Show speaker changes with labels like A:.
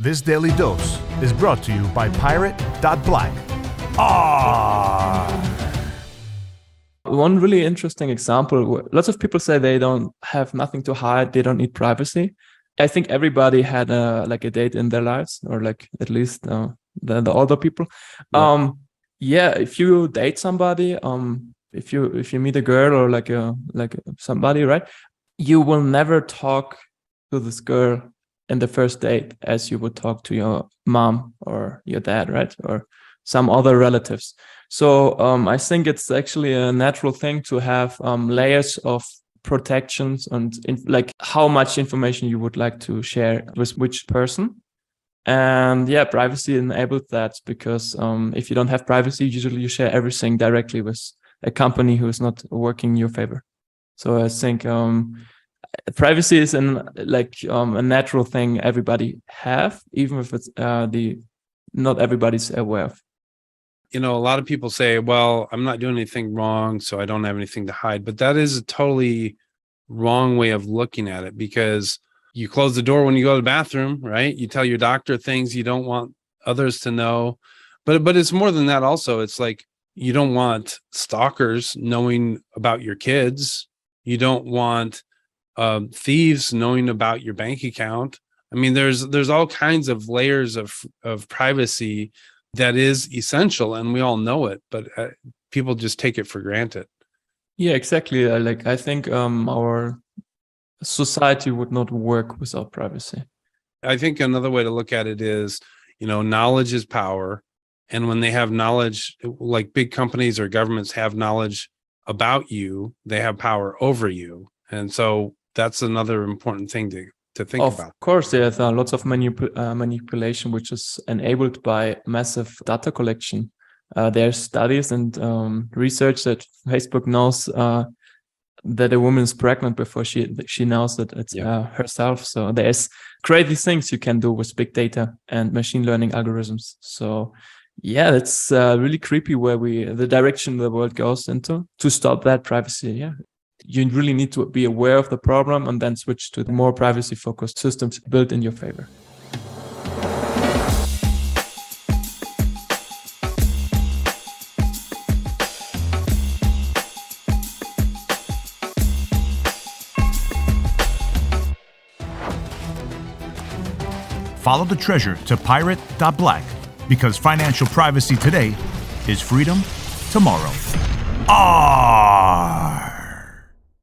A: This daily dose is brought to you by Pirate.black. Ah!
B: One really interesting example lots of people say they don't have nothing to hide, they don't need privacy. I think everybody had a, like a date in their lives, or like at least uh, the, the older people. Yeah. Um, yeah, if you date somebody, um, if you if you meet a girl or like a like somebody, right, you will never talk to this girl in the first date as you would talk to your mom or your dad, right? Or some other relatives. So um, I think it's actually a natural thing to have um, layers of protections and in, like how much information you would like to share with which person. And yeah, privacy enabled that because um, if you don't have privacy, usually you share everything directly with a company who is not working in your favor. So I think um, privacy is an like um, a natural thing everybody have, even if it's uh, the not everybody's aware of.
C: You know, a lot of people say, "Well, I'm not doing anything wrong, so I don't have anything to hide." But that is a totally wrong way of looking at it because you close the door when you go to the bathroom, right? You tell your doctor things you don't want others to know. But but it's more than that also. It's like you don't want stalkers knowing about your kids. You don't want um, thieves knowing about your bank account. I mean, there's there's all kinds of layers of of privacy that is essential, and we all know it, but uh, people just take it for granted.
B: Yeah, exactly. Like I think um, our society would not work without privacy.
C: I think another way to look at it is, you know, knowledge is power, and when they have knowledge, like big companies or governments have knowledge about you, they have power over you, and so that's another important thing to to think
B: of
C: about.
B: Of course, there's uh, lots of manip- uh, manipulation which is enabled by massive data collection. Uh, there's studies and um, research that Facebook knows uh, that a woman is pregnant before she she knows that it's yeah. Uh, herself. So there's crazy things you can do with big data and machine learning algorithms. So yeah, it's uh, really creepy where we the direction the world goes into to stop that privacy. Yeah, you really need to be aware of the problem and then switch to more privacy focused systems built in your favor.
A: Follow the treasure to pirate.black because financial privacy today is freedom tomorrow. Ah!